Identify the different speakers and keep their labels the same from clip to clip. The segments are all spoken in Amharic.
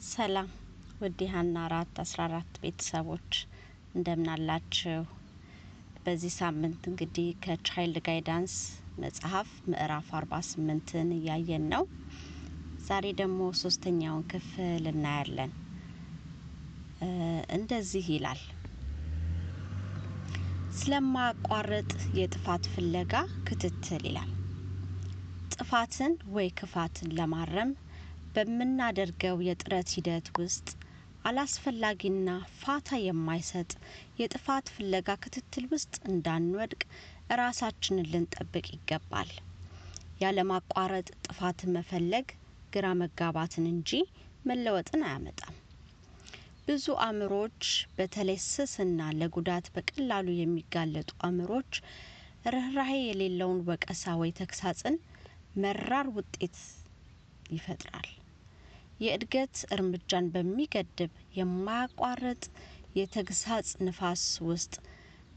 Speaker 1: ሰላም ውድ ሀና አራት አስራ አራት ቤተሰቦች እንደምን? በዚህ ሳምንት እንግዲህ ከቻይልድ ጋይዳንስ መጽሐፍ ምዕራፍ አርባ ስምንትን እያየን ነው። ዛሬ ደግሞ ሶስተኛውን ክፍል እናያለን። እንደዚህ ይላል። ስለማያቋርጥ የጥፋት ፍለጋ ክትትል ይላል። ጥፋትን ወይ ክፋትን ለማረም በምናደርገው የጥረት ሂደት ውስጥ አላስፈላጊና ፋታ የማይሰጥ የጥፋት ፍለጋ ክትትል ውስጥ እንዳንወድቅ ራሳችንን ልንጠብቅ ይገባል። ያለማቋረጥ ጥፋትን መፈለግ ግራ መጋባትን እንጂ መለወጥን አያመጣም። ብዙ አእምሮች በተለይ ስስና ለጉዳት በቀላሉ የሚጋለጡ አእምሮች ርኅራሄ የሌለውን ወቀሳ ወይ ተግሳጽን መራር ውጤት ይፈጥራል። የእድገት እርምጃን በሚገድብ የማያቋርጥ የተግሳጽ ንፋስ ውስጥ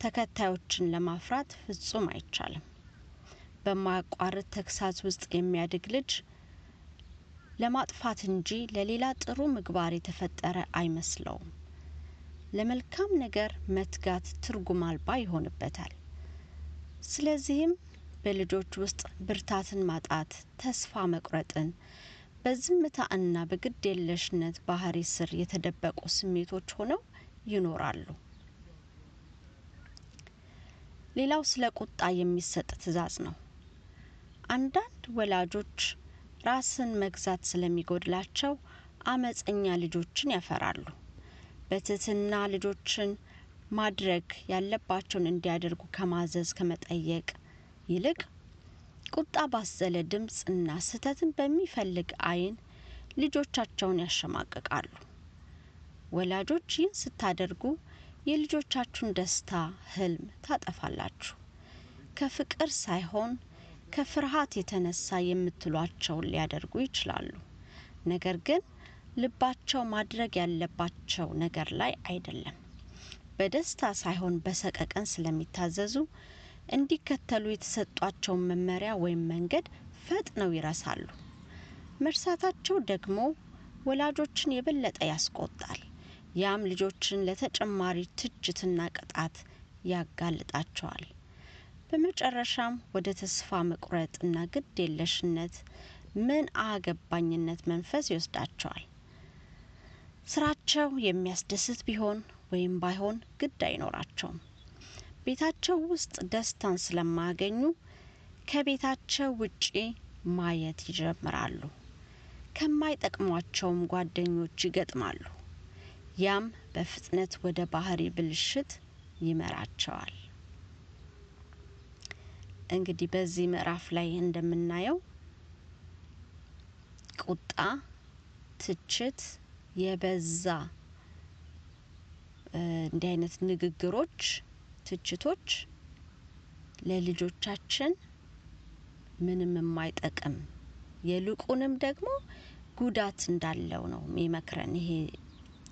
Speaker 1: ተከታዮችን ለማፍራት ፍጹም አይቻልም። በማያቋርጥ ተግሳጽ ውስጥ የሚያድግ ልጅ ለማጥፋት እንጂ ለሌላ ጥሩ ምግባር የተፈጠረ አይመስለውም። ለመልካም ነገር መትጋት ትርጉም አልባ ይሆንበታል። ስለዚህም በልጆች ውስጥ ብርታትን ማጣት፣ ተስፋ መቁረጥን፣ በዝምታ እና የለሽነት ባህሪ ስር የተደበቁ ስሜቶች ሆነው ይኖራሉ። ሌላው ስለ ቁጣ የሚሰጥ ትዕዛዝ ነው። አንዳንድ ወላጆች ራስን መግዛት ስለሚጎድላቸው አመፀኛ ልጆችን ያፈራሉ። በትህትና ልጆችን ማድረግ ያለባቸውን እንዲያደርጉ ከማዘዝ ከመጠየቅ ይልቅ ቁጣ ባዘለ ድምፅ እና ስህተትን በሚፈልግ ዓይን ልጆቻቸውን ያሸማቅቃሉ። ወላጆች ይህን ስታደርጉ የልጆቻችሁን ደስታ ህልም ታጠፋላችሁ። ከፍቅር ሳይሆን ከፍርሃት የተነሳ የምትሏቸውን ሊያደርጉ ይችላሉ። ነገር ግን ልባቸው ማድረግ ያለባቸው ነገር ላይ አይደለም። በደስታ ሳይሆን በሰቀቀን ስለሚታዘዙ እንዲከተሉ የተሰጧቸውን መመሪያ ወይም መንገድ ፈጥነው ይረሳሉ። መርሳታቸው ደግሞ ወላጆችን የበለጠ ያስቆጣል። ያም ልጆችን ለተጨማሪ ትችትና ቅጣት ያጋልጣቸዋል። በመጨረሻም ወደ ተስፋ መቁረጥ እና ግድ የለሽነት ምን አገባኝነት መንፈስ ይወስዳቸዋል። ስራቸው የሚያስደስት ቢሆን ወይም ባይሆን ግድ አይኖራቸውም። ቤታቸው ውስጥ ደስታን ስለማያገኙ ከቤታቸው ውጪ ማየት ይጀምራሉ። ከማይጠቅሟቸውም ጓደኞች ይገጥማሉ። ያም በፍጥነት ወደ ባህሪ ብልሽት ይመራቸዋል። እንግዲህ በዚህ ምዕራፍ ላይ እንደምናየው ቁጣ፣ ትችት የበዛ እንዲህ አይነት ንግግሮች፣ ትችቶች ለልጆቻችን ምንም የማይጠቅም የልቁንም ደግሞ ጉዳት እንዳለው ነው የሚመክረን ይሄ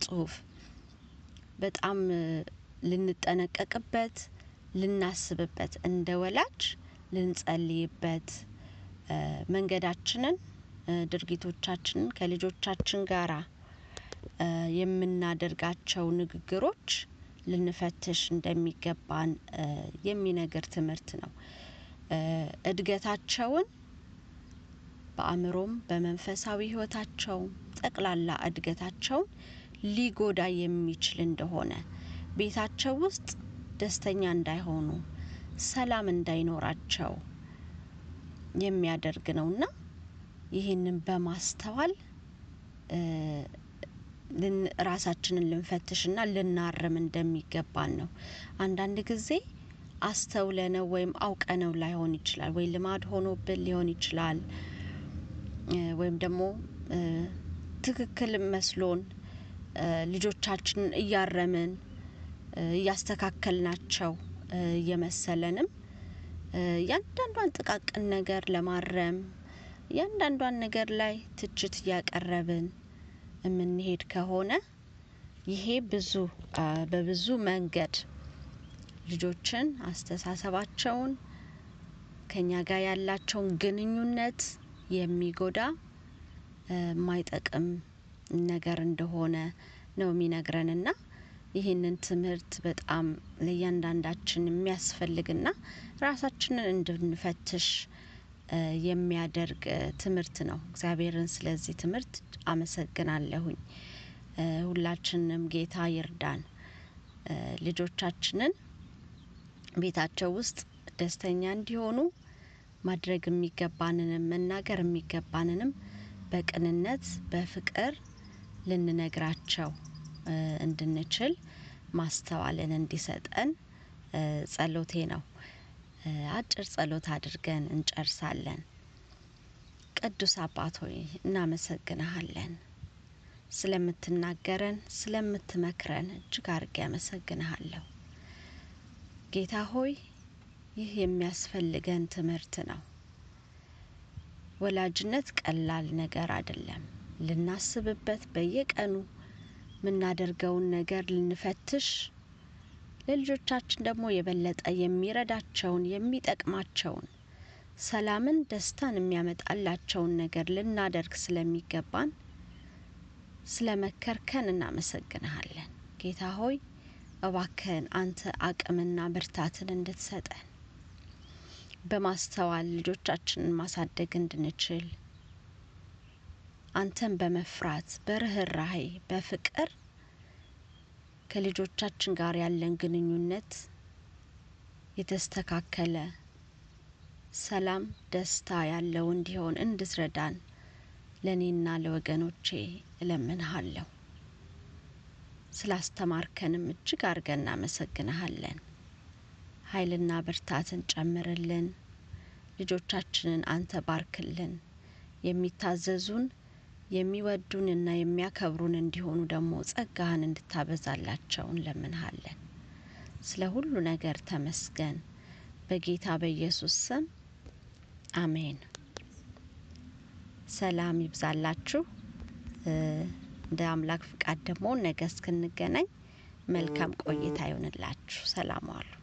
Speaker 1: ጽሁፍ። በጣም ልንጠነቀቅበት፣ ልናስብበት፣ እንደ ወላጅ ልንጸልይበት መንገዳችንን፣ ድርጊቶቻችንን ከልጆቻችን ጋራ የምናደርጋቸው ንግግሮች ልንፈትሽ እንደሚገባን የሚነግር ትምህርት ነው። እድገታቸውን በአእምሮም በመንፈሳዊ ሕይወታቸው ጠቅላላ እድገታቸውን ሊጎዳ የሚችል እንደሆነ ቤታቸው ውስጥ ደስተኛ እንዳይሆኑ፣ ሰላም እንዳይኖራቸው የሚያደርግ ነውና ይህንን በማስተዋል ራሳችንን ልንፈትሽና ልናርም እንደሚገባን ነው። አንዳንድ ጊዜ አስተውለነው ወይም አውቀነው ላይሆን ይችላል፣ ወይ ልማድ ሆኖብን ሊሆን ይችላል፣ ወይም ደግሞ ትክክል መስሎን ልጆቻችንን እያረምን እያስተካከልናቸው እየመሰለንም እያንዳንዷን ጥቃቅን ነገር ለማረም እያንዳንዷን ነገር ላይ ትችት እያቀረብን የምንሄድ ከሆነ ይሄ ብዙ በብዙ መንገድ ልጆችን አስተሳሰባቸውን ከኛ ጋር ያላቸውን ግንኙነት የሚጎዳ የማይጠቅም ነገር እንደሆነ ነው የሚነግረንና ይህንን ትምህርት በጣም ለእያንዳንዳችን የሚያስፈልግና ራሳችንን እንድንፈትሽ የሚያደርግ ትምህርት ነው። እግዚአብሔርን ስለዚህ ትምህርት አመሰግናለሁኝ። ሁላችንም ጌታ ይርዳን። ልጆቻችንን ቤታቸው ውስጥ ደስተኛ እንዲሆኑ ማድረግ የሚገባንንም መናገር የሚገባንንም በቅንነት በፍቅር ልንነግራቸው እንድንችል ማስተዋልን እንዲሰጠን ጸሎቴ ነው። አጭር ጸሎት አድርገን እንጨርሳለን። ቅዱስ አባት ሆይ እናመሰግንሃለን። ስለምትናገረን ስለምትመክረን እጅግ አርጌ አመሰግንሃለሁ። ጌታ ሆይ ይህ የሚያስፈልገን ትምህርት ነው። ወላጅነት ቀላል ነገር አይደለም። ልናስብበት በየቀኑ የምናደርገውን ነገር ልንፈትሽ ለልጆቻችን ደግሞ የበለጠ የሚረዳቸውን የሚጠቅማቸውን ሰላምን፣ ደስታን የሚያመጣላቸውን ነገር ልናደርግ ስለሚገባን ስለ መከርከን እናመሰግንሃለን። ጌታ ሆይ እባክህን አንተ አቅምና ብርታትን እንድትሰጠን በማስተዋል ልጆቻችንን ማሳደግ እንድንችል አንተን በመፍራት በርህራሄ በፍቅር ከልጆቻችን ጋር ያለን ግንኙነት የተስተካከለ ሰላም፣ ደስታ ያለው እንዲሆን እንድትረዳን ለእኔና ለወገኖቼ እለምንሃለሁ። ስላስተማርከንም እጅግ አድርገን እናመሰግንሃለን። ኃይልና ብርታትን ጨምርልን። ልጆቻችንን አንተ ባርክልን። የሚታዘዙን የሚወዱንና የሚያከብሩን እንዲሆኑ ደግሞ ጸጋህን እንድታበዛላቸው እንለምንሃለን። ስለ ሁሉ ነገር ተመስገን። በጌታ በኢየሱስ ስም አሜን። ሰላም ይብዛላችሁ። እንደ አምላክ ፍቃድ ደግሞ ነገ እስክንገናኝ መልካም ቆይታ ይሆንላችሁ። ሰላም ዋሉ።